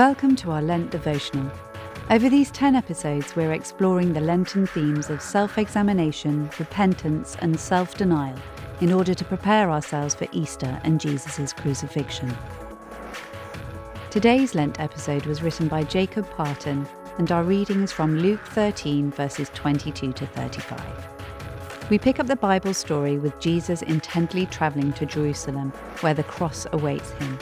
Welcome to our Lent devotional. Over these 10 episodes, we're exploring the Lenten themes of self examination, repentance, and self denial in order to prepare ourselves for Easter and Jesus' crucifixion. Today's Lent episode was written by Jacob Parton, and our reading is from Luke 13, verses 22 to 35. We pick up the Bible story with Jesus intently travelling to Jerusalem, where the cross awaits him.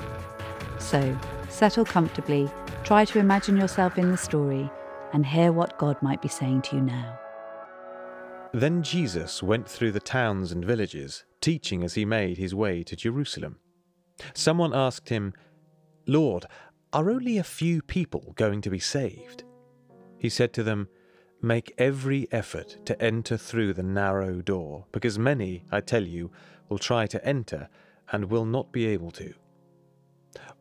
So, settle comfortably, try to imagine yourself in the story, and hear what God might be saying to you now. Then Jesus went through the towns and villages, teaching as he made his way to Jerusalem. Someone asked him, Lord, are only a few people going to be saved? He said to them, Make every effort to enter through the narrow door, because many, I tell you, will try to enter and will not be able to.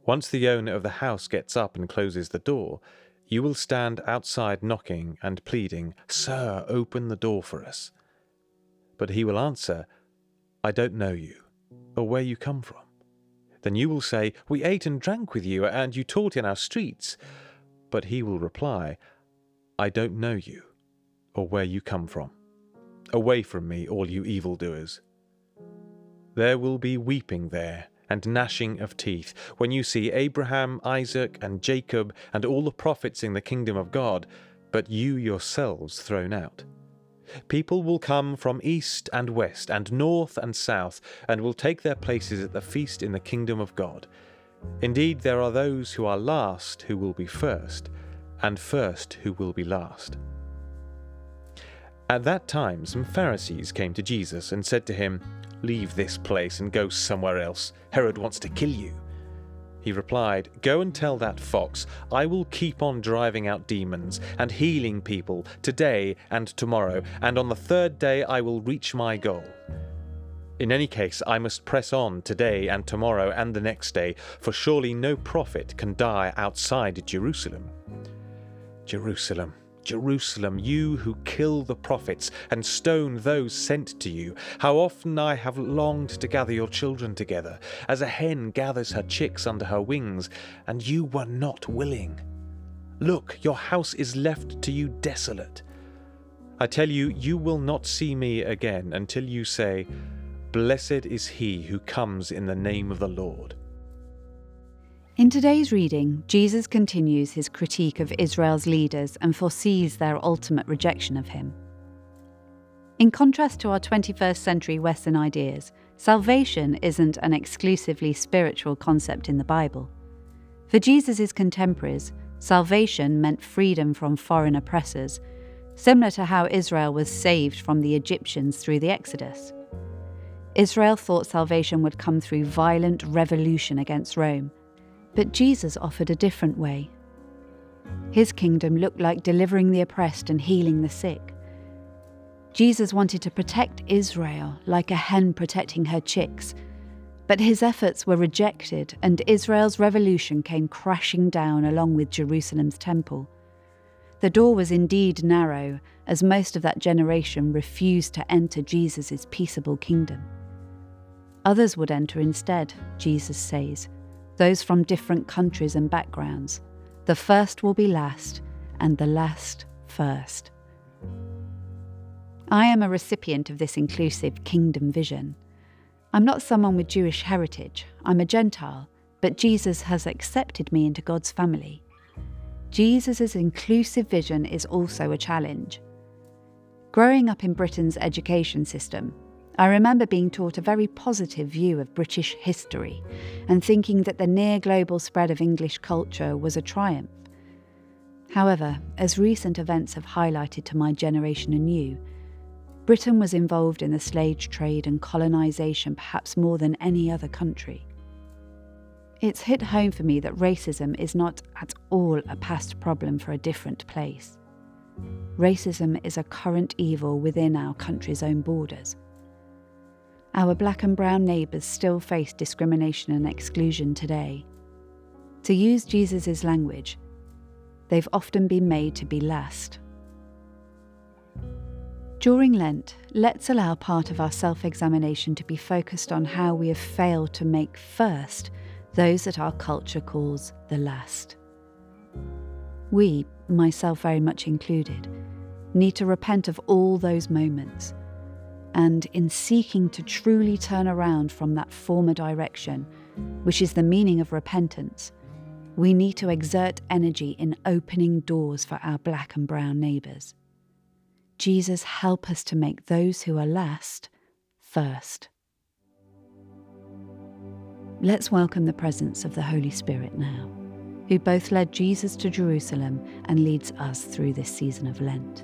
Once the owner of the house gets up and closes the door, you will stand outside knocking and pleading, Sir, open the door for us. But he will answer, I don't know you, or where you come from. Then you will say, We ate and drank with you, and you taught in our streets. But he will reply, I don't know you, or where you come from. Away from me, all you evildoers. There will be weeping there and gnashing of teeth when you see Abraham, Isaac, and Jacob, and all the prophets in the kingdom of God, but you yourselves thrown out. People will come from east and west, and north and south, and will take their places at the feast in the kingdom of God. Indeed, there are those who are last who will be first, and first who will be last. At that time, some Pharisees came to Jesus and said to him, Leave this place and go somewhere else. Herod wants to kill you. He replied, Go and tell that fox, I will keep on driving out demons and healing people today and tomorrow, and on the third day I will reach my goal. In any case, I must press on today and tomorrow and the next day, for surely no prophet can die outside Jerusalem. Jerusalem Jerusalem, you who kill the prophets and stone those sent to you, how often I have longed to gather your children together, as a hen gathers her chicks under her wings, and you were not willing. Look, your house is left to you desolate. I tell you, you will not see me again until you say, Blessed is he who comes in the name of the Lord. In today's reading, Jesus continues his critique of Israel's leaders and foresees their ultimate rejection of him. In contrast to our 21st century Western ideas, salvation isn't an exclusively spiritual concept in the Bible. For Jesus' contemporaries, salvation meant freedom from foreign oppressors, similar to how Israel was saved from the Egyptians through the Exodus. Israel thought salvation would come through violent revolution against Rome but Jesus offered a different way. His kingdom looked like delivering the oppressed and healing the sick. Jesus wanted to protect Israel like a hen protecting her chicks, but his efforts were rejected, and Israel's revolution came crashing down along with Jerusalem's temple. The door was indeed narrow, as most of that generation refused to enter Jesus' peaceable kingdom. Others would enter instead, Jesus says those from different countries and backgrounds. The first will be last, and the last first. I am a recipient of this inclusive kingdom vision. I'm not someone with Jewish heritage, I'm a Gentile, but Jesus has accepted me into God's family. Jesus' inclusive vision is also a challenge. Growing up in Britain's education system, I remember being taught a very positive view of British history and thinking that the near global spread of English culture was a triumph. However, as recent events have highlighted to my generation anew, Britain was involved in the slave trade and colonisation perhaps more than any other country. It's hit home for me that racism is not at all a past problem for a different place. Racism is a current evil within our country's own borders our black and brown neighbours still face discrimination and exclusion today. To use Jesus' language, they've often been made to be last. During Lent, let's allow part of our self examination to be focused on how we have failed to make first those that our culture calls the last. We, myself very much included, need to repent of all those moments. And in seeking to truly turn around from that former direction, which is the meaning of repentance, we need to exert energy in opening doors for our black and brown neighbours. Jesus, help us to make those who are last first. Let's welcome the presence of the Holy Spirit now, who both led Jesus to Jerusalem and leads us through this season of Lent.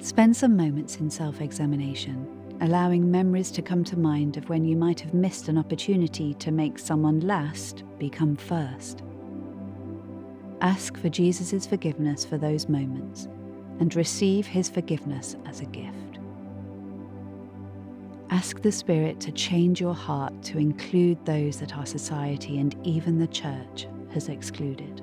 Spend some moments in self examination, allowing memories to come to mind of when you might have missed an opportunity to make someone last become first. Ask for Jesus' forgiveness for those moments and receive his forgiveness as a gift. Ask the Spirit to change your heart to include those that our society and even the church has excluded.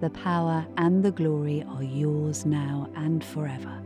the power, and the glory are yours now and forever.